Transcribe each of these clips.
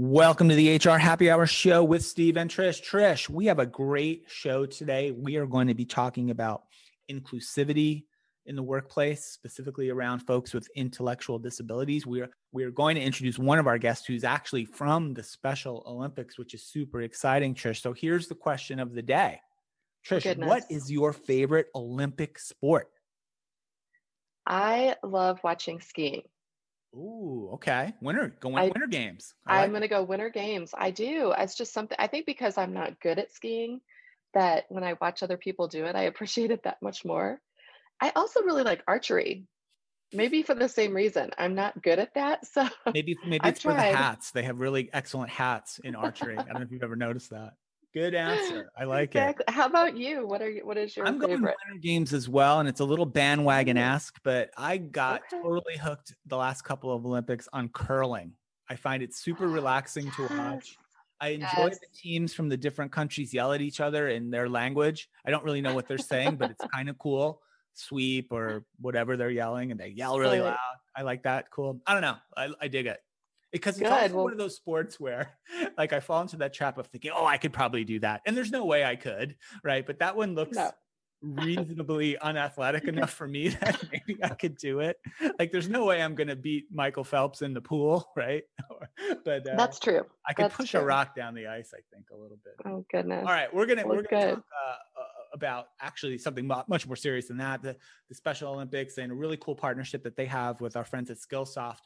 Welcome to the HR Happy Hour show with Steve and Trish. Trish, we have a great show today. We are going to be talking about inclusivity in the workplace, specifically around folks with intellectual disabilities. We are we are going to introduce one of our guests who's actually from the Special Olympics, which is super exciting, Trish. So here's the question of the day. Trish, Goodness. what is your favorite Olympic sport? I love watching skiing. Ooh, okay. Winter, going I, winter games. I am going to go winter games. I do. It's just something I think because I'm not good at skiing that when I watch other people do it, I appreciate it that much more. I also really like archery. Maybe for the same reason. I'm not good at that. So maybe maybe it's for the hats. They have really excellent hats in archery. I don't know if you've ever noticed that. Good answer. I like exactly. it. How about you? What are you, what is your I'm favorite? going winter games as well, and it's a little mm-hmm. bandwagon esque, but I got okay. totally hooked the last couple of Olympics on curling. I find it super relaxing to watch. I enjoy yes. the teams from the different countries yell at each other in their language. I don't really know what they're saying, but it's kind of cool. Sweep or whatever they're yelling, and they yell really loud. I like that. Cool. I don't know. I, I dig it because it's also well, one of those sports where like I fall into that trap of thinking, oh, I could probably do that. And there's no way I could, right? But that one looks no. reasonably unathletic enough for me that maybe I could do it. Like there's no way I'm going to beat Michael Phelps in the pool, right? but uh, That's true. I could That's push true. a rock down the ice, I think a little bit. Oh goodness. All right, we're going to we're going to talk uh, uh, about actually something much more serious than that, the, the Special Olympics and a really cool partnership that they have with our friends at Skillsoft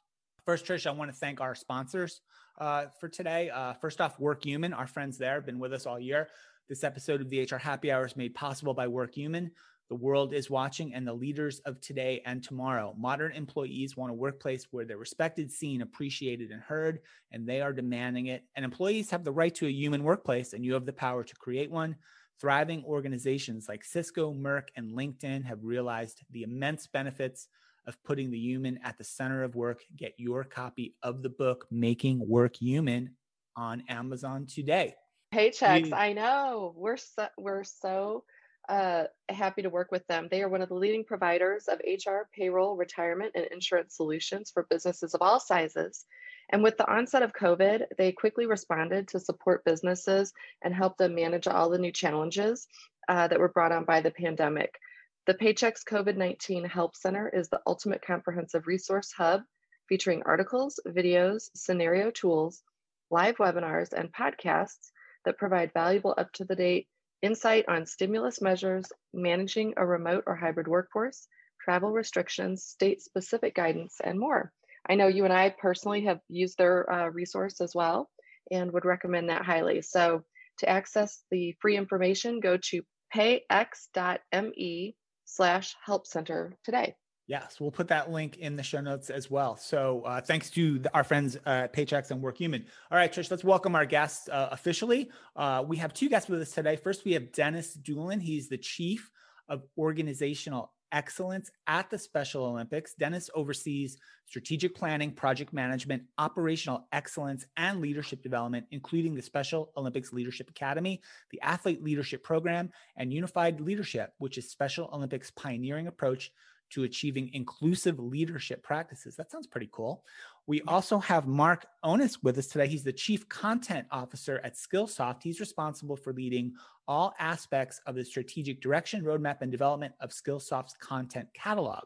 First, Trish, I want to thank our sponsors uh, for today. Uh, first off, WorkHuman, our friends there have been with us all year. This episode of the HR Happy Hour is made possible by WorkHuman. The world is watching, and the leaders of today and tomorrow. Modern employees want a workplace where they're respected, seen, appreciated, and heard, and they are demanding it. And employees have the right to a human workplace, and you have the power to create one. Thriving organizations like Cisco, Merck, and LinkedIn have realized the immense benefits of putting the human at the center of work. Get your copy of the book, Making Work Human, on Amazon today. Paychex, we, I know. We're so, we're so uh, happy to work with them. They are one of the leading providers of HR, payroll, retirement, and insurance solutions for businesses of all sizes. And with the onset of COVID, they quickly responded to support businesses and help them manage all the new challenges uh, that were brought on by the pandemic. The Paychex COVID 19 Help Center is the ultimate comprehensive resource hub featuring articles, videos, scenario tools, live webinars, and podcasts that provide valuable up to the date insight on stimulus measures, managing a remote or hybrid workforce, travel restrictions, state specific guidance, and more. I know you and I personally have used their uh, resource as well and would recommend that highly. So, to access the free information, go to payx.me slash help center today. Yes, we'll put that link in the show notes as well. So uh, thanks to our friends uh, Paychex and WorkHuman. All right, Trish, let's welcome our guests uh, officially. Uh, we have two guests with us today. First, we have Denis Doolan. He's the chief of organizational excellence at the Special Olympics. Denis oversees strategic planning, project management, operational excellence, and leadership development, including the Special Olympics Leadership Academy, the Athlete Leadership Program, and Unified Leadership, which is Special Olympics' pioneering approach to achieving inclusive leadership practices. That sounds pretty cool. We also have Mark Onisk with us today. He's the Chief Content Officer at Skillsoft. He's responsible for leading all aspects of the strategic direction, roadmap, and development of Skillsoft's content catalog.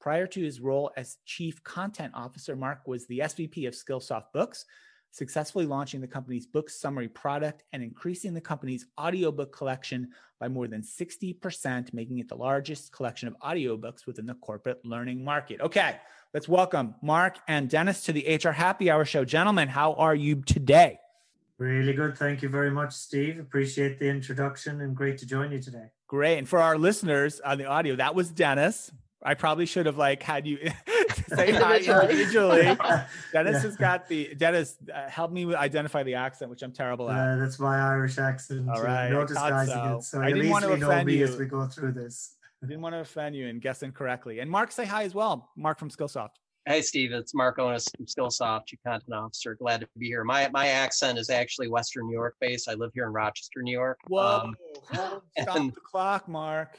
Prior to his role as Chief Content Officer, Mark was the SVP of Skillsoft Books, successfully launching the company's book summary product and increasing the company's audiobook collection by more than 60%, making it the largest collection of audiobooks within the corporate learning market. Okay, let's welcome Mark and Denis to the HR Happy Hour show. Gentlemen, how are you today? Really good. Thank you very much, Steve. Appreciate the introduction and great to join you today. Great. And for our listeners on the audio, that was Denis. I probably should have like had you say hi individually. Denis yeah. has got the Denis uh, help me identify the accent, which I'm terrible at. Uh, that's my Irish accent. All right, no disguising so. it. So I didn't want to offend you as we go through this. I didn't want to offend you and guessing correctly. And Mark, say hi as well. Mark from Skillsoft. Hey, Steve. It's Mark Onisk from Skillsoft, Chief Content Officer. Glad to be here. My my accent is actually Western New York based. I live here in Rochester, New York. Whoa! Um, Stop and, the clock, Mark.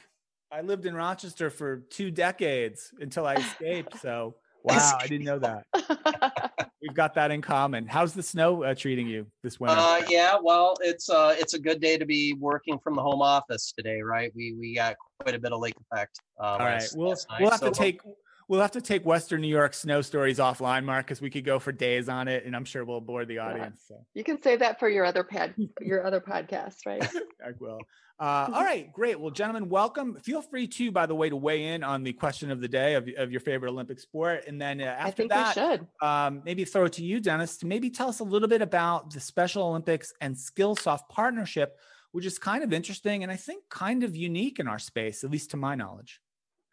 I lived in Rochester for two decades until I escaped. So wow, I didn't know that. we've got that in common. How's the snow uh, treating you this winter? Uh, yeah, well, it's uh, it's a good day to be working from the home office today, right? We we got quite a bit of lake effect. Uh, All right, last, we'll last night, we'll have so- to take we'll have to take Western New York snow stories offline, Mark, because we could go for days on it, and I'm sure we'll bore the audience. So You can save that for your other pad, your other podcast, right? I will. Uh, all right, great. Well, gentlemen, welcome. Feel free to, by the way, to weigh in on the question of the day of, of your favorite Olympic sport, and then uh, after that, should. um, maybe throw it to you, Denis, to maybe tell us a little bit about the Special Olympics and Skillsoft partnership, which is kind of interesting and I think kind of unique in our space, at least to my knowledge.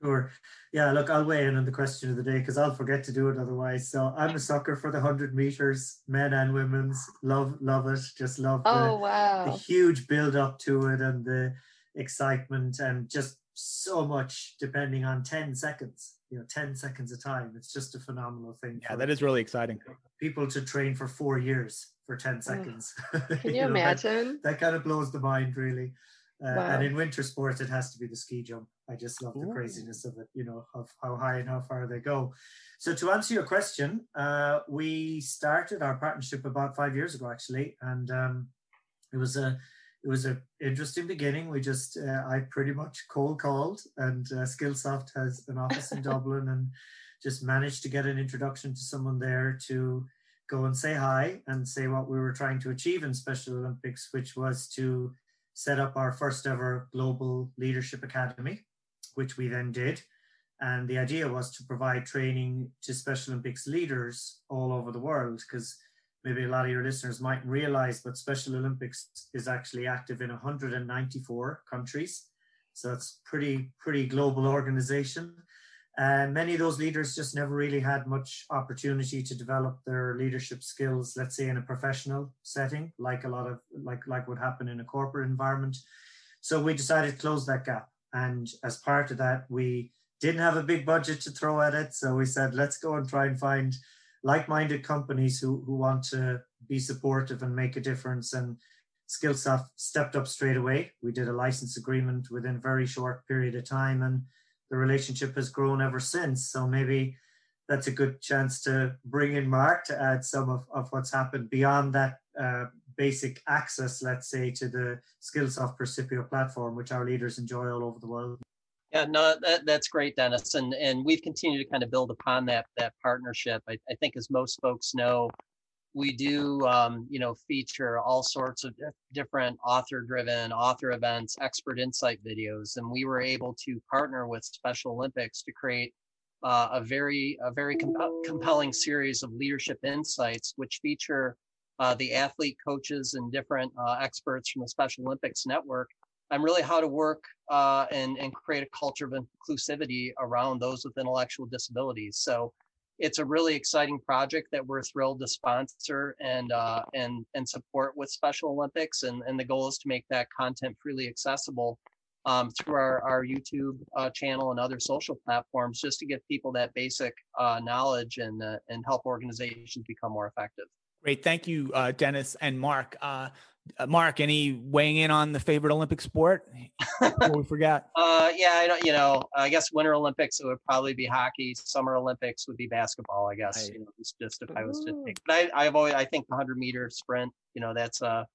Sure. Yeah, look, I'll weigh in on the question of the day because I'll forget to do it otherwise. So I'm a sucker for the 100 meters, men and women's. Love, love it. Just love the, Oh the wow. huge build up to it and the excitement and just so much depending on 10 seconds, you know, 10 seconds a time. It's just a phenomenal thing. Yeah, that is really exciting. people to train for four years for 10 seconds. Can you know, that- imagine? that kind of blows the mind really uh, Wow. and in winter sports it has to be the ski jump i just love the Ooh. craziness of it you know of how high and how far they go so to answer your question uh, we started our partnership about five years ago actually and um, it was a it was a interesting beginning we just uh, i pretty much cold called and uh, skillsoft has an office in dublin and just managed to get an introduction to someone there to go and say hi and say what we were trying to achieve in special olympics which was to set up our first ever global leadership academy which we then did. And the idea was to provide training to special olympics leaders all over the world because maybe a lot of your listeners mightn't realize but special olympics is actually active in 194 countries. So it's pretty pretty global organization and many of those leaders just never really had much opportunity to develop their leadership skills let's say in a professional setting like a lot of like like would happen in a corporate environment. So we decided to close that gap. And as part of that we didn't have a big budget to throw at it. So we said let's go and try and find like-minded companies who, who want to be supportive and make a difference. And skillsoft stepped up straight away. We did a license agreement within a very short period of time. And the relationship has grown ever since. So maybe that's a good chance to bring in Mark to add some of, of what's happened beyond that uh, basic access, let's say, to the Skillsoft Percipio platform, which our leaders enjoy all over the world. Yeah, no, that, that's great, Denis. And and we've continued to kind of build upon that that partnership. I, I think, as most folks know, we do um, you know feature all sorts of different author-driven author events, expert insight videos, and we were able to partner with Special Olympics to create uh, a very a very comp- compelling series of leadership insights, which feature uh, the athlete coaches and different uh, experts from the Special Olympics Network on really how to work uh, and and create a culture of inclusivity around those with intellectual disabilities. So it's a really exciting project that we're thrilled to sponsor and uh, and and support with Special Olympics. And and the goal is to make that content freely accessible um, through our our YouTube uh, channel and other social platforms, just to give people that basic uh, knowledge and uh, and help organizations become more effective. Great. Thank you, uh, Denis and Mark. Uh, Mark, any weighing in on the favorite Olympic sport we forgot. Uh, yeah, I don't. You know, I guess Winter Olympics it would probably be hockey. Summer Olympics would be basketball. I guess. Right. You know, just, just if I was to Ooh. pick. But I, I've always. I think the hundred meter sprint. You know, that's a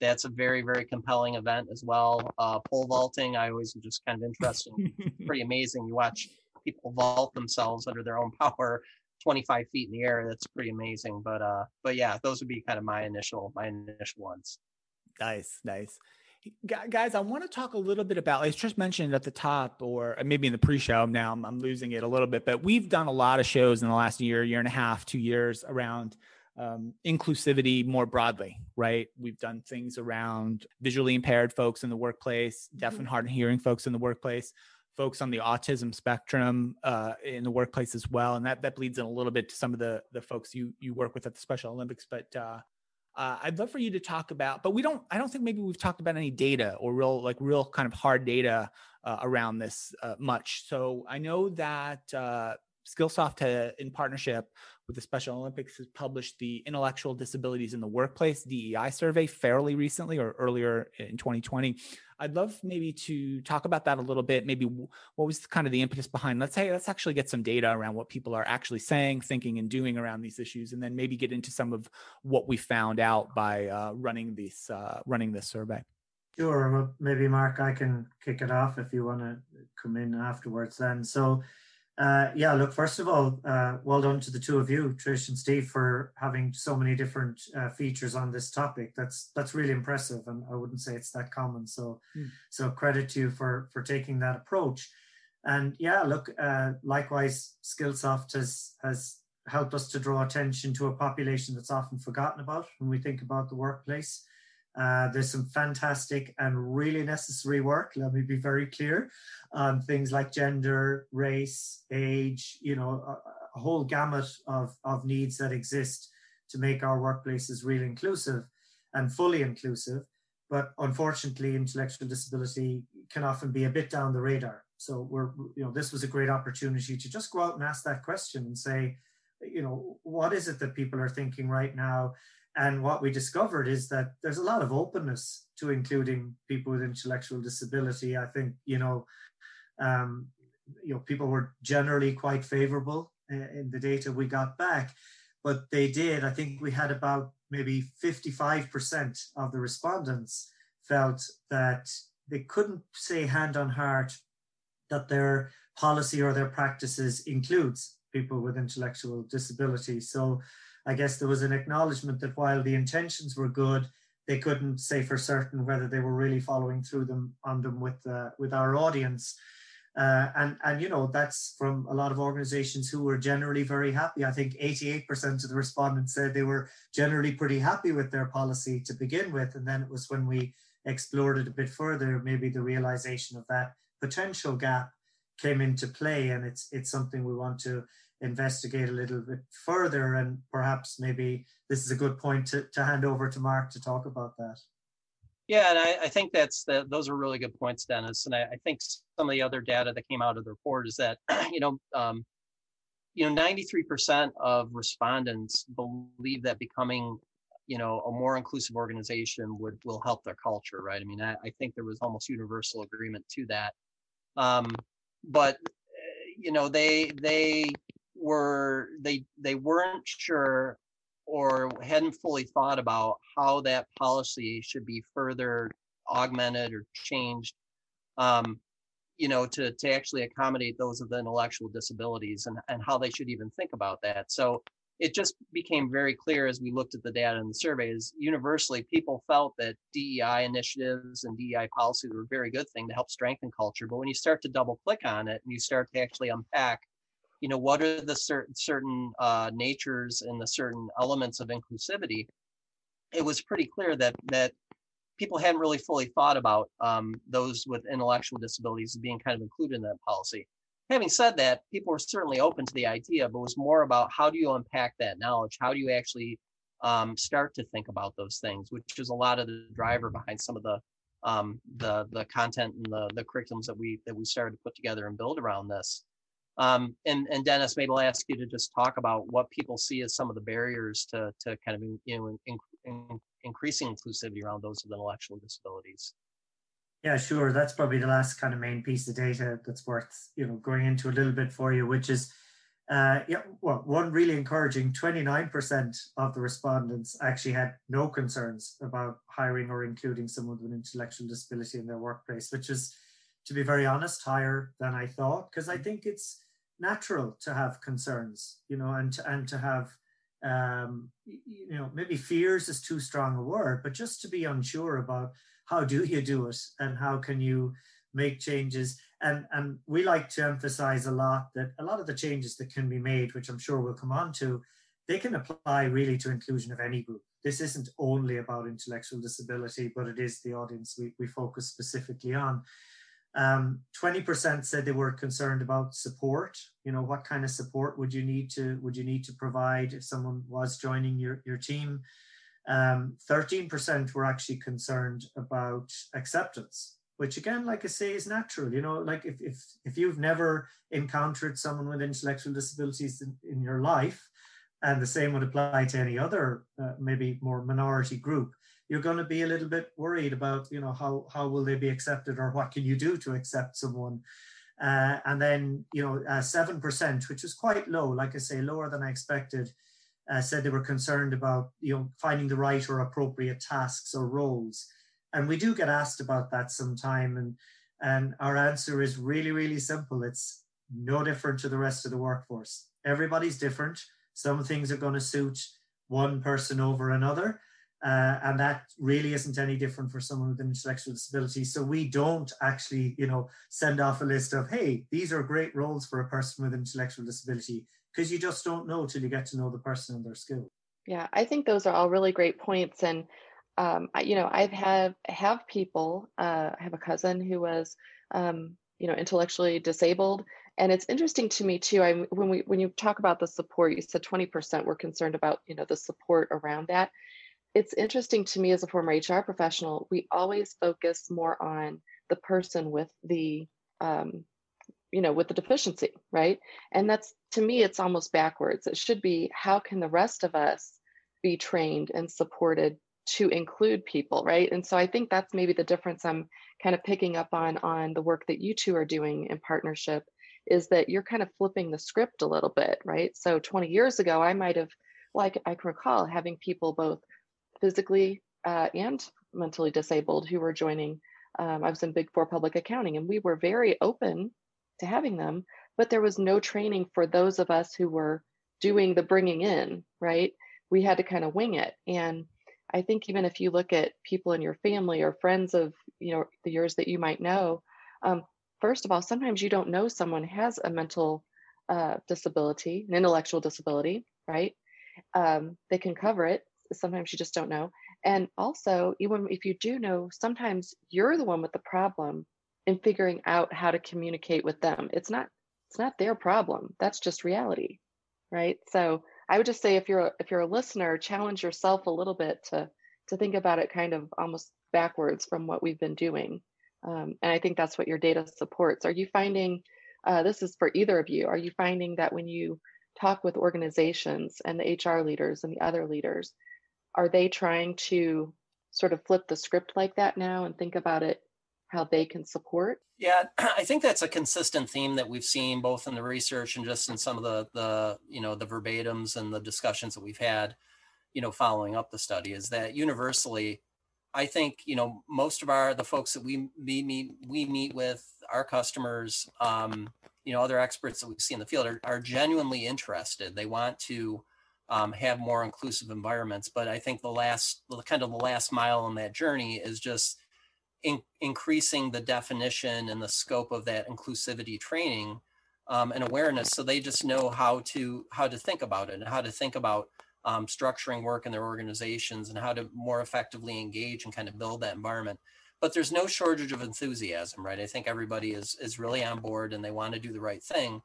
that's a very very compelling event as well. Uh, pole vaulting. I always am just kind of interested. Pretty amazing. You watch people vault themselves under their own power. 25 feet in the air that's pretty amazing but uh but yeah those would be kind of my initial my initial ones Nice, nice. Guys, I want to talk a little bit about, I just mentioned at the top, or maybe in the pre show now, I'm, I'm losing it a little bit, but we've done a lot of shows in the last year, year and a half, two years around um, inclusivity more broadly, right? We've done things around visually impaired folks in the workplace, deaf and hard of hearing folks in the workplace, folks on the autism spectrum uh, in the workplace as well. And that, that bleeds in a little bit to some of the, the folks you, you work with at the Special Olympics, but uh, uh, I'd love for you to talk about, but we don't, I don't think maybe we've talked about any data or real, like real kind of hard data uh, around this uh, much. So I know that uh, Skillsoft, in partnership with the Special Olympics has published the Intellectual Disabilities in the Workplace DEI survey fairly recently or earlier in 2020. I'd love maybe to talk about that a little bit. Maybe what was kind of the impetus behind? Let's say let's actually get some data around what people are actually saying, thinking, and doing around these issues, and then maybe get into some of what we found out by uh, running this uh, running this survey. Sure. Maybe Mark, I can kick it off if you want to come in afterwards. Then, so uh, yeah, look, first of all, uh, well done to the two of you, Trish and Steve, for having so many different uh, features on this topic. That's that's really impressive, and I wouldn't say it's that common. So, mm. so credit to you for for taking that approach. And yeah, look, uh, likewise, Skillsoft has has helped us to draw attention to a population that's often forgotten about when we think about the workplace. Uh, there's some fantastic and really necessary work, let me be very clear, on things like gender, race, age, you know, a, a, whole gamut of, of needs that exist to make our workplaces really inclusive and fully inclusive. But unfortunately, intellectual disability can often be a bit down the radar. So we're, you know, this was a great opportunity to just go out and ask that question and say, you know, what is it that people are thinking right now? And what we discovered is that there's a lot of openness to including people with intellectual disability. I think, you know, um, you know, people were generally quite favorable uh, in the data we got back, but they did. I think we had about maybe 55% of the respondents felt that they couldn't say hand on heart that their policy or their practices includes people with intellectual disability. So I guess there was an acknowledgement that while the intentions were good, they couldn't say for certain whether they were really following through them on them with uh, with our audience. Uh, and and you know that's from a lot of organizations who were generally very happy. I think 88% of the respondents said they were generally pretty happy with their policy to begin with, and then it was when we explored it a bit further, maybe the realization of that potential gap came into play, and it's it's something we want to investigate a little bit further and perhaps maybe this is a good point to, to hand over to mark to talk about that. Yeah and i, I think that's the, those are really good points denis. And I, I, think some of the other data that came out of the report is that you know um, you know 93% of respondents believe that becoming you know a more inclusive organization would will help their culture right? I mean i, I think there was almost universal agreement to that. Um, but eh, you know they they were they they weren't sure or hadn't fully thought about how that policy should be further augmented or changed um, you know to to actually accommodate those with intellectual disabilities and and how they should even think about that. So it just became very clear as we looked at the data and the surveys universally people felt that dei initiatives and dei policies were a very good thing to help strengthen culture. But when you start to double click on it and you start to actually unpack you know what are the certain certain uh, natures and the certain elements of inclusivity it was pretty clear that that people hadn't really fully thought about um, those with intellectual disabilities being kind of included in that policy. Having said that people were certainly open to the idea but it was more about how do you unpack that knowledge? How do you actually um, start to think about those things which is a lot of the driver behind some of the um, the the content and the the curriculums that we that we started to put together and build around this um, and, and Denis, maybe I'll ask you to just talk about what people see as some of the barriers to, to kind of, you know, in, in, increasing inclusivity around those with intellectual disabilities. Yeah, sure. That's probably the last kind of main piece of data that's worth, you know, going into a little bit for you, which is, uh, yeah, well, one really encouraging 29% of the respondents actually had no concerns about hiring or including someone with an intellectual disability in their workplace, which is, to be very honest, higher than I thought, because I think it's natural to have concerns, you know, and to, and to have, um, you know, maybe fears is too strong a word, but just to be unsure about how do you do it and how can you make changes. And, and we like to emphasize a lot that a lot of the changes that can be made, which I'm sure we'll come on to, they can apply really to inclusion of any group. This isn't only about intellectual disability, but it is the audience we, we focus specifically on. Um, 20% said they were concerned about support. You know, what kind of support would you need to would you need to provide if someone was joining your, your team? Um, 13% were actually concerned about acceptance, which again, like I say, is natural. You know, like if if if you've never encountered someone with intellectual disabilities in, in your life, and the same would apply to any other uh, maybe more minority group, you're going to be a little bit worried about, you know, how, how will they be accepted or what can you do to accept someone? Uh, and then, you know, uh, 7%, which is quite low, like I say, lower than I expected, uh, said they were concerned about, you know, finding the right or appropriate tasks or roles. And we do get asked about that sometime. And, and our answer is really, really simple. It's no different to the rest of the workforce. Everybody's different. Some things are going to suit one person over another. Uh, and that really isn't any different for someone with an intellectual disability. So we don't actually, you know, send off a list of, hey, these are great roles for a person with intellectual disability, because you just don't know till you get to know the person and their skill. Yeah, I think those are all really great points. And um, I, you know, I've had have people. Uh, I have a cousin who was, um, you know, intellectually disabled, and it's interesting to me too. I when we when you talk about the support, you said twenty percent were concerned about you know the support around that. It's interesting to me as a former HR professional. We always focus more on the person with the um, you know with the deficiency right and that's to me it's almost backwards it should be how can the rest of us be trained and supported to include people right and so i think that's maybe the difference i'm kind of picking up on on the work that you two are doing in partnership is that you're kind of flipping the script a little bit, right? So 20 years ago, I might have, like I can recall having people both physically uh, and mentally disabled who were joining. Um, I was in Big Four public accounting, and we were very open to having them, but there was no training for those of us who were doing the bringing in, right? We had to kind of wing it. And I think even if you look at people in your family or friends of you know the years that you might know, um, first of all, sometimes you don't know someone has a mental uh, disability, an intellectual disability, right? Um, they can cover it. Sometimes you just don't know. And also, even if you do know, sometimes you're the one with the problem in figuring out how to communicate with them. It's not it's not their problem. That's just reality, right? So I would just say if you're if you're a listener, challenge yourself a little bit to to think about it kind of almost backwards from what we've been doing um, and I think that's what your data supports. Are you finding, uh, this is for either of you, are you finding that when you talk with organizations and the HR leaders and the other leaders, are they trying to sort of flip the script like that now and think about it how they can support? Yeah, I think that's a consistent theme that we've seen both in the research and just in some of the the you know the verbatims and the discussions that we've had, you know, following up the study is that universally I think you know most of our the folks that we meet we meet with our customers, um, you know, other experts that we see in the field are, are genuinely interested. They want to um, have more inclusive environments, but I think the last kind of the last mile in that journey is just in, increasing the definition and the scope of that inclusivity training um, and awareness, so they just know how to how to think about it and how to think about um, structuring work in their organizations and how to more effectively engage and kind of build that environment. But there's no shortage of enthusiasm, right? I think everybody is is really on board and they want to do the right thing.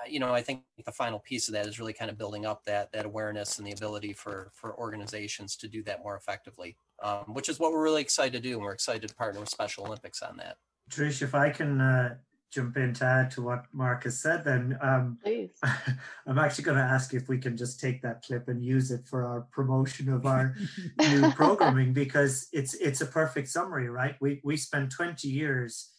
Uh, you know, I think the final piece of that is really kind of building up that that awareness and the ability for for organizations to do that more effectively, um, which is what we're really excited to do, and we're excited to partner with Special Olympics on that. Trish, if I can uh, jump in to add to what Mark has said, then um, Please. I'm actually going to ask if we can just take that clip and use it for our promotion of our new programming because it's it's a perfect summary, right? We we spent 20 years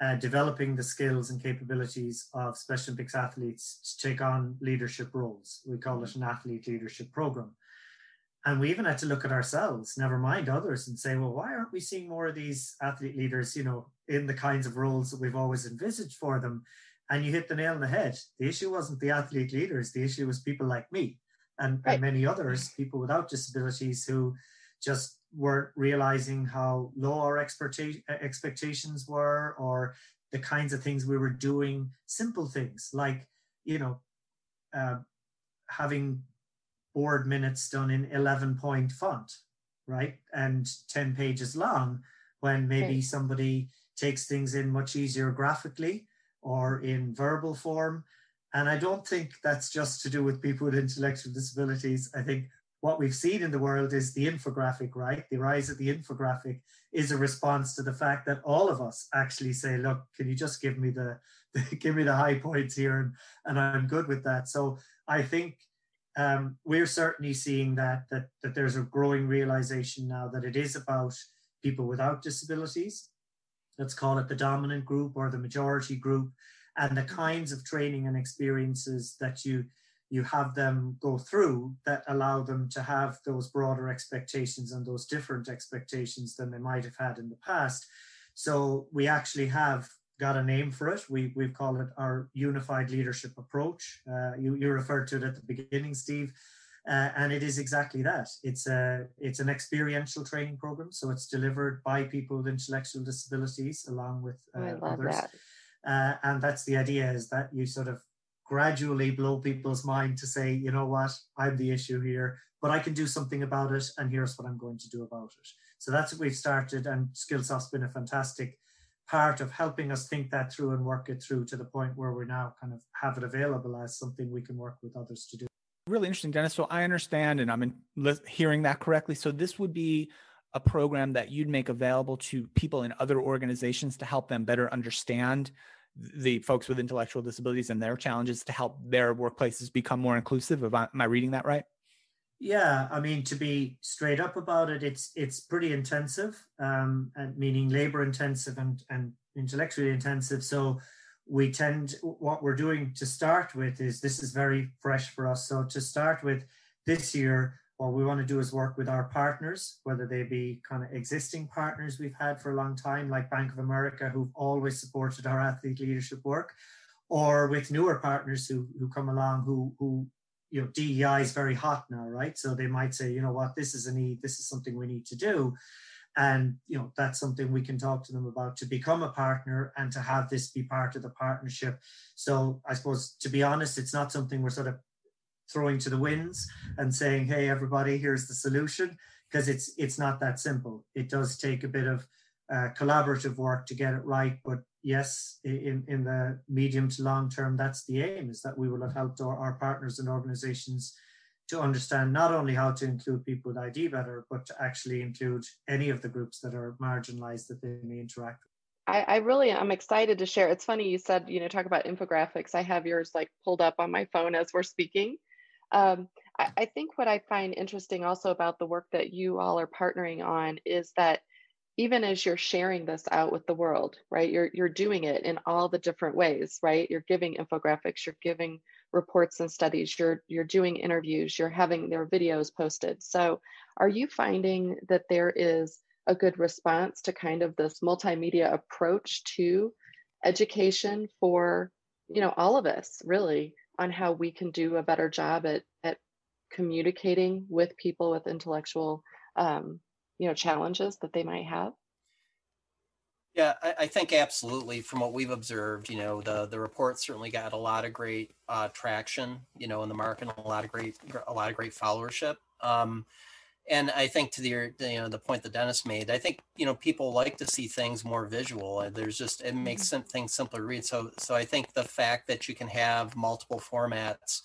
uh, developing the skills and capabilities of Special Olympics athletes to take on leadership roles. We call it an athlete leadership program. And we even had to look at ourselves, never mind others, and say, well, why aren't we seeing more of these athlete leaders, you know, in the kinds of roles that we've always envisaged for them? And you hit the nail on the head. The issue wasn't the athlete leaders, the issue was people like me and, right. and many others, people without disabilities who just weren't realizing how low our expectations were or the kinds of things we were doing, simple things like, you know, uh, having board minutes done in 11 point font, right? And 10 pages long when maybe somebody takes things in much easier graphically or in verbal form. And I don't think that's just to do with people with intellectual disabilities. I think what we've seen in the world is the infographic, right? The rise of the infographic is a response to the fact that all of us actually say, look, can you just give me the, the give me the high points here and, and I'm good with that. So I think um, we're certainly seeing that, that that there's a growing realization now that it is about people without disabilities. Let's call it the dominant group or the majority group, and the kinds of training and experiences that you you have them go through that allow them to have those broader expectations and those different expectations than they might have had in the past. So we actually have got a name for it. We, we've called it our unified leadership approach. Uh, you, you referred to it at the beginning, Steve. Uh, and it is exactly that. It's a it's an experiential training program, so it's delivered by people with intellectual disabilities along with uh, others. That. Uh, and that's the idea: is that you sort of gradually blow people's mind to say, you know what, I'm the issue here, but I can do something about it, and here's what I'm going to do about it. So that's what we've started, and Skillsoft's been a fantastic part of helping us think that through and work it through to the point where we now kind of have it available as something we can work with others to do. Really interesting, Denis. So I understand, and I'm in, hearing that correctly. So this would be a program that you'd make available to people in other organizations to help them better understand the folks with intellectual disabilities and their challenges to help their workplaces become more inclusive. Am I reading that right? Yeah, I mean to be straight up about it, it's it's pretty intensive, um, and meaning labor intensive and and intellectually intensive. So we tend what we're doing to start with is this is very fresh for us. So to start with this year, what we want to do is work with our partners, whether they be kind of existing partners we've had for a long time, like Bank of America, who've always supported our athlete leadership work, or with newer partners who, who come along who, who, you know, DEI is very hot now, right? So they might say, you know what, this is a need, this is something we need to do. And, you know, that's something we can talk to them about to become a partner and to have this be part of the partnership. So I suppose, to be honest, it's not something we're sort of throwing to the winds and saying, "Hey, everybody, here's the solution," because it's it's not that simple. It does take a bit of uh, collaborative work to get it right. But yes, in in the medium to long term, that's the aim: is that we will have helped our, our partners and organisations to understand not only how to include people with ID better, but to actually include any of the groups that are marginalised that they may interact with. I, I really am excited to share. It's funny you said, you know, talk about infographics. I have yours like pulled up on my phone as we're speaking. Um, I, I think what I find interesting also about the work that you all are partnering on is that even as you're sharing this out with the world, right? You're you're doing it in all the different ways, right? You're giving infographics, you're giving reports and studies, you're you're doing interviews, you're having their videos posted. So, are you finding that there is a good response to kind of this multimedia approach to education for, you know, all of us, really? On how we can do a better job at at communicating with people with intellectual um, you know challenges that they might have. Yeah I, I, think absolutely from what we've observed you know the the report certainly got a lot of great uh, traction you know in the market a lot of great a lot of great followership. Um, and I think to the you know the point that Denis made, I think you know people like to see things more visual. There's just it makes mm-hmm. things simpler to read. So so I think the fact that you can have multiple formats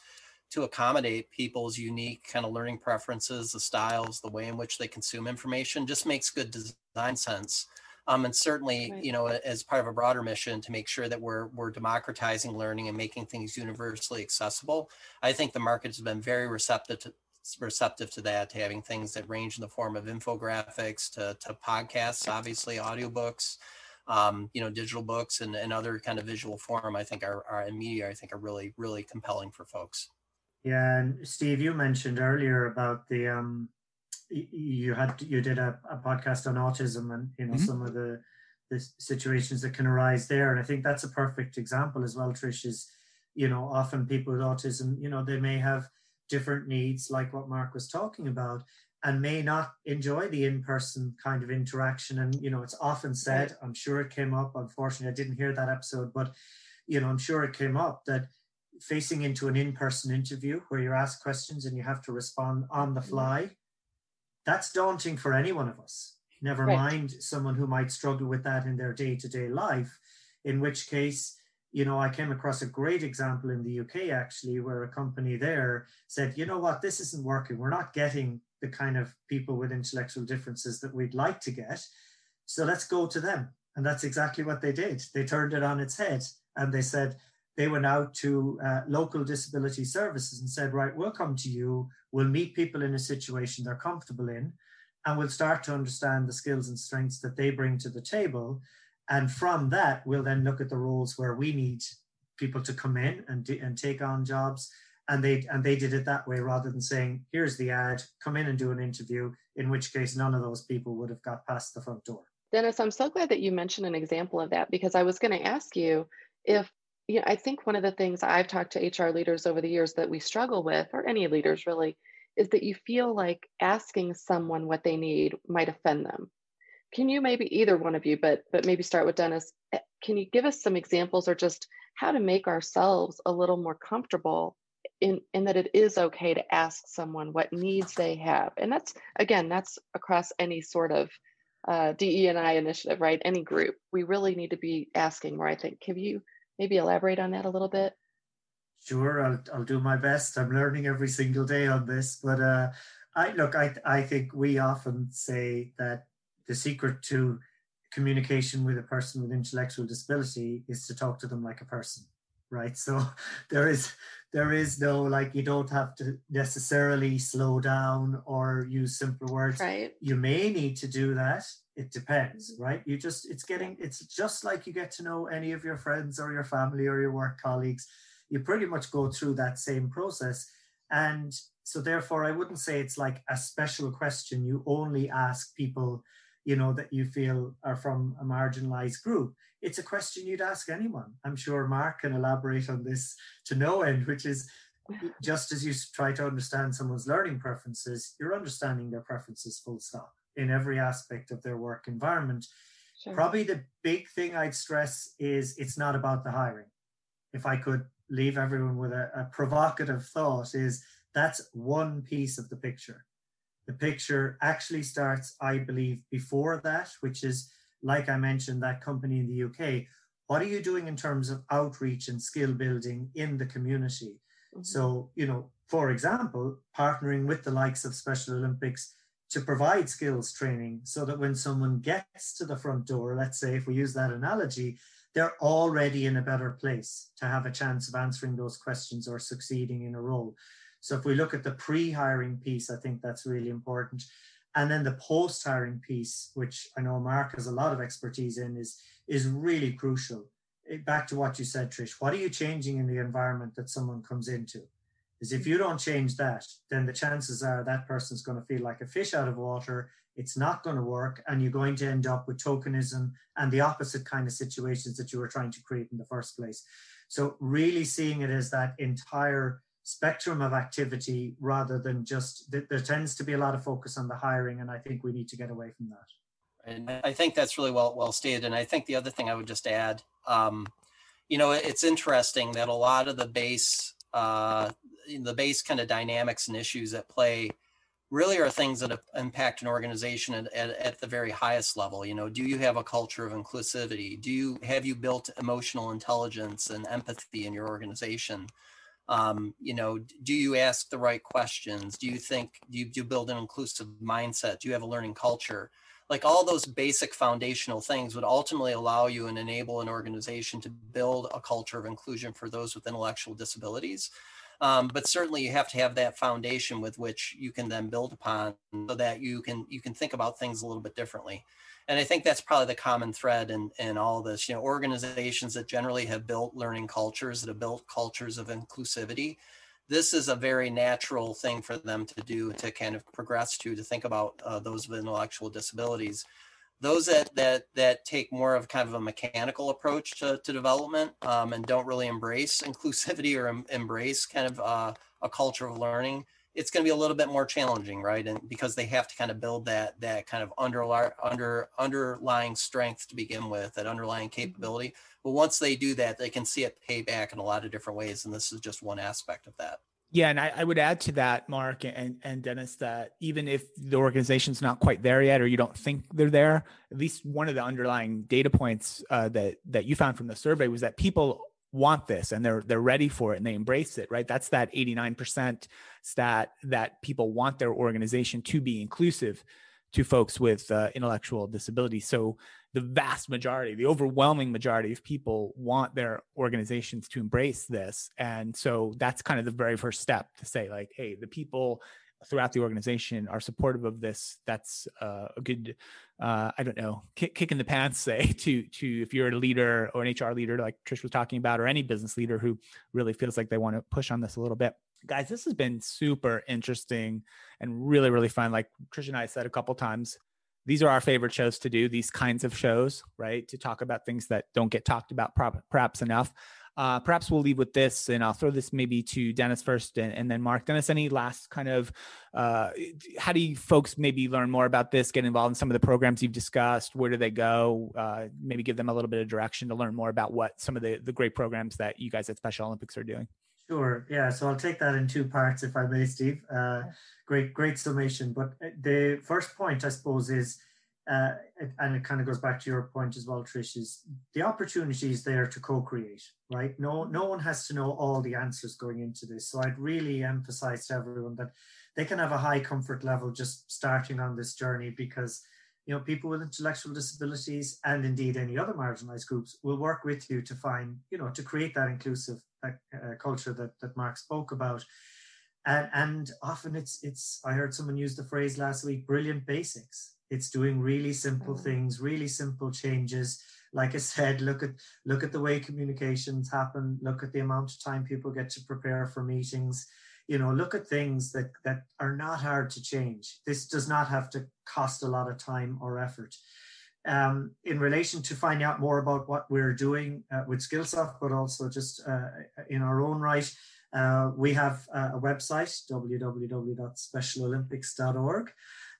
to accommodate people's unique kind of learning preferences, the styles, the way in which they consume information, just makes good design sense. Um, and certainly, right. you know, as part of a broader mission to make sure that we're we're democratizing learning and making things universally accessible. I think the market has been very receptive to, receptive to that, to having things that range in the form of infographics to, to podcasts, obviously audiobooks, um, you know, digital books and, and other kind of visual form, I think are, are in media, I think are really, really compelling for folks. Yeah. And Steve, you mentioned earlier about the, um, you had, you did a, a podcast on autism and, you know, mm-hmm. some of the, the situations that can arise there. And I think that's a perfect example as well, Trish, is, you know, often people with autism, you know, they may have different needs, like what Mark was talking about, and may not enjoy the in-person kind of interaction. And you know, it's often said, I'm sure it came up. Unfortunately, I didn't hear that episode, but you know, I'm sure it came up that facing into an in-person interview where you're asked questions and you have to respond on the mm-hmm. fly, that's daunting for any one of us. Never right. mind someone who might struggle with that in their day-to-day life, in which case you know, I came across a great example in the UK actually, where a company there said, you know what, this isn't working. We're not getting the kind of people with intellectual differences that we'd like to get. So let's go to them. And that's exactly what they did. They turned it on its head and they said, they went out to uh, local disability services and said, right, we'll come to you, we'll meet people in a situation they're comfortable in, and we'll start to understand the skills and strengths that they bring to the table. And from that, we'll then look at the roles where we need people to come in and, and take on jobs. And they and they did it that way rather than saying, here's the ad, come in and do an interview, in which case none of those people would have got past the front door. Denis, I'm so glad that you mentioned an example of that because I was going to ask you if you know, I think one of the things I've talked to HR leaders over the years that we struggle with, or any leaders really, is that you feel like asking someone what they need might offend them. Can you maybe either one of you, but but maybe start with Denis? Eh, can you give us some examples or just how to make ourselves a little more comfortable in in that it is okay to ask someone what needs they have, and that's again that's across any sort of uh, DE and I initiative, right? Any group, we really need to be asking more. I think. Can you maybe elaborate on that a little bit? Sure, I'll, I'll do my best. I'm learning every single day on this, but uh, I look, I, I think we often say that the secret to communication with a person with intellectual disability is to talk to them like a person, right? So there is there is no like you don't have to necessarily slow down or use simpler words. Right. You may need to do that it depends mm-hmm. right you just it's getting it's just like you get to know any of your friends or your family or your work colleagues you pretty much go through that same process and so therefore i wouldn't say it's like a special question you only ask people you know that you feel are from a marginalized group it's a question you'd ask anyone i'm sure mark can elaborate on this to no end which is just as you try to understand someone's learning preferences you're understanding their preferences full stop in every aspect of their work environment. Sure. Probably the big thing I'd stress is it's not about the hiring. If I could leave everyone with a, a provocative thought, is that's one piece of the picture. The picture actually starts, I believe, before that, which is like I mentioned, that company in the UK. What are you doing in terms of outreach and skill building in the community? Mm-hmm. So, you know, for example, partnering with the likes of Special Olympics to provide skills training so that when someone gets to the front door, let's say if we use that analogy, they're already in a better place to have a chance of answering those questions or succeeding in a role. So if we look at the pre-hiring piece, I think that's really important. And then the post-hiring piece, which I know Mark has a lot of expertise in, is, is really crucial. Eh, back to what you said, Trish, what are you changing in the environment that someone comes into? is if you don't change that, then the chances are that person's going to feel like a fish out of water. It's not going to work, and you're going to end up with tokenism and the opposite kind of situations that you were trying to create in the first place. So, really seeing it as that entire spectrum of activity rather than just there tends to be a lot of focus on the hiring, and I think we need to get away from that. And I think that's really well well stated. And I think the other thing I would just add, um, you know, it's interesting that a lot of the base uh, the base kind of dynamics and issues at play really are things that impact an organization at, at, at, the very highest level you know do you have a culture of inclusivity do you have you built emotional intelligence and empathy in your organization um, you know do you ask the right questions? Do you think do you, do you build an inclusive mindset? Do you have a learning culture? Like all those basic foundational things would ultimately allow you and enable an organization to build a culture of inclusion for those with intellectual disabilities. Um, but certainly you have to have that foundation with which you can then build upon so that you can you can think about things a little bit differently and i think that's probably the common thread in, in all this you know organizations that generally have built learning cultures that have built cultures of inclusivity. This is a very natural thing for them to do to kind of progress to to think about uh, those with intellectual disabilities. Those that that that take more of kind of a mechanical approach to, to development um, and don't really embrace inclusivity or em- embrace kind of uh, a culture of learning it's going to be a little bit more challenging right? And because they have to kind of build that that kind of underlying under underlying strength to begin with that underlying mm-hmm. capability. But once they do that they can see it pay back in a lot of different ways and this is just one aspect of that. Yeah, and I, I, would add to that, Mark and, and Denis, that even if the organization's not quite there yet, or you don't think they're there, at least one of the underlying data points uh, that that you found from the survey was that people want this and they're they're ready for it and they embrace it. Right? That's that eighty nine percent stat that people want their organization to be inclusive to folks with uh, intellectual disabilities. So the vast majority, the overwhelming majority of people want their organizations to embrace this. And so that's kind of the very first step to say, like, hey, the people throughout the organization are supportive of this. That's uh, a good, uh, I don't know, kick, kick in the pants, say, to to if you're a leader or an HR leader, like Trish was talking about, or any business leader who really feels like they want to push on this a little bit. Guys this has been super interesting and really really fun. Like trish and i said a couple times these are our favorite shows to do these kinds of shows right? To talk about things that don't get talked about perhaps enough uh, perhaps we'll leave with this and i'll throw this maybe to denis first and, and then mark denis any last kind of uh, how do you folks maybe learn more about this get involved in some of the programs you've discussed where do they go uh, maybe give them a little bit of direction to learn more about what some of the, the great programs that you guys at special olympics are doing Sure. Yeah. So I'll take that in two parts, if I may, Steve. Uh, great, great summation. But uh, the first point, I suppose, is, uh, and it kind of goes back to your point as well, Trish, is the opportunity is there to co-create, right? No, no one has to know all the answers going into this. So I'd really emphasize to everyone that they can have a high comfort level just starting on this journey because you know people with intellectual disabilities and indeed any other marginalized groups will work with you to find you know to create that inclusive uh, culture that, that Mark spoke about. And, and often it's, it's, I heard someone use the phrase last week, brilliant basics. It's doing really simple mm. things, really simple changes. Like I said, look at look at the way communications happen. Look at the amount of time people get to prepare for meetings. You know, look at things that that are not hard to change. This does not have to cost a lot of time or effort um, in relation to finding out more about what we're doing uh, with Skillsoft, but also just uh, in our own right. Uh, we have a website, www.specialolympics.org.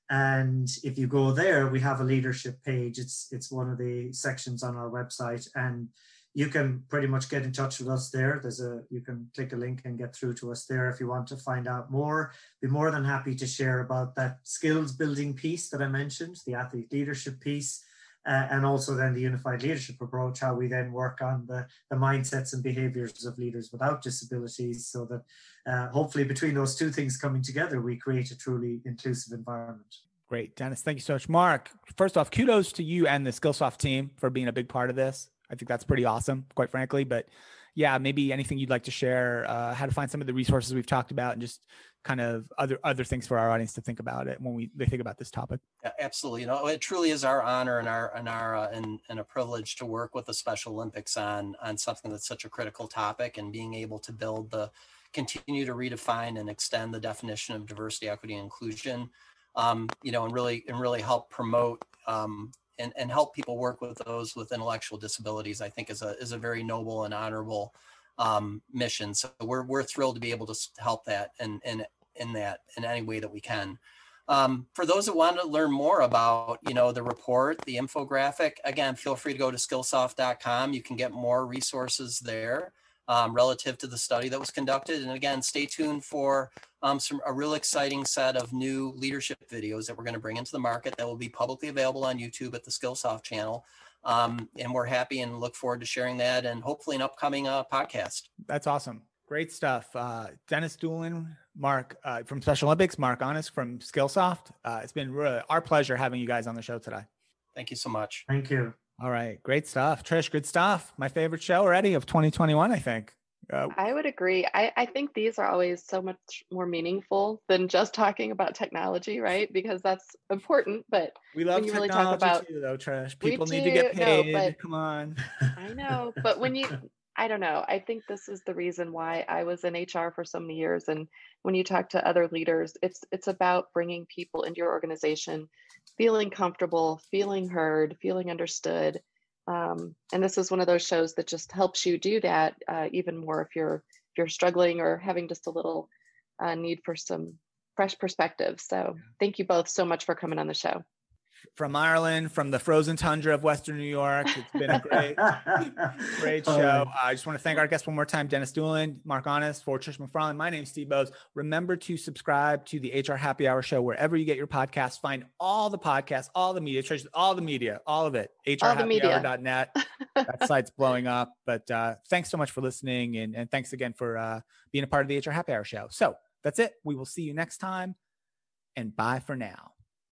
And if you go there, we have a leadership page. It's, it's one of the sections on our website. And you can pretty much get in touch with us there. There's a you can click a link and get through to us there if you want to find out more. Be more than happy to share about that skills building piece that I mentioned, the athlete leadership piece, uh, and also then the unified leadership approach, how we then work on the, the mindsets and behaviors of leaders without disabilities, so that uh, hopefully between those two things coming together, we create a truly inclusive environment. Great, Denis. Thank you so much. Mark, first off, kudos to you and the Skillsoft team for being a big part of this. I think that's pretty awesome, quite frankly. But yeah, maybe anything you'd like to share, uh, how to find some of the resources we've talked about, and just kind of other other things for our audience to think about it when we they think about this topic. Yeah, absolutely. You know, it truly is our honor and our and our uh, and, and a privilege to work with the Special Olympics on on something that's such a critical topic and being able to build the continue to redefine and extend the definition of diversity, equity, and inclusion. Um, you know, and really and really help promote um, and, and help people work with those with intellectual disabilities. I think is a is a very noble and honorable um, mission. So we're we're thrilled to be able to help that and and in that in any way that we can. Um, for those that want to learn more about, you know, the report, the infographic, again, feel free to go to skillsoft.com. You can get more resources there um, relative to the study that was conducted. And again, stay tuned for um, some a real exciting set of new leadership videos that we're going to bring into the market that will be publicly available on YouTube at the Skillsoft channel. Um, and we're happy and look forward to sharing that and hopefully an upcoming uh, podcast. That's awesome. Great stuff. Uh, Denis Doolan, Mark uh, from Special Olympics, Mark Onisk from Skillsoft. Uh, it's been really our pleasure having you guys on the show today. Thank you so much. Thank you. All right. Great stuff. Trish, good stuff. My favorite show already of 2021, I think. Uh, I would agree. I, I think these are always so much more meaningful than just talking about technology, right? Because that's important. But we love when you really talk about too, though, Trish. People need to get paid. No, but, Come on. I know, but when you I don't know. I think this is the reason why I was in HR for so many years. And when you talk to other leaders, it's it's about bringing people into your organization, feeling comfortable, feeling heard, feeling understood. Um, and this is one of those shows that just helps you do that uh, even more if you're if you're struggling or having just a little uh, need for some fresh perspective. So thank you both so much for coming on the show from Ireland, from the frozen tundra of Western New York. It's been a great, great show. I just want to thank our guests one more time, Denis Doolan, Mark Onisk, for Trish McFarlane. My name is Steve Boese. Remember to subscribe to the HR Happy Hour show wherever you get your podcasts. Find all the podcasts, all the media, Trish, all the media, all of it. HRHappyHour.net. that site's blowing up. But uh, thanks so much for listening. And, and thanks again for uh, being a part of the HR Happy Hour show. So that's it. We will see you next time. And bye for now.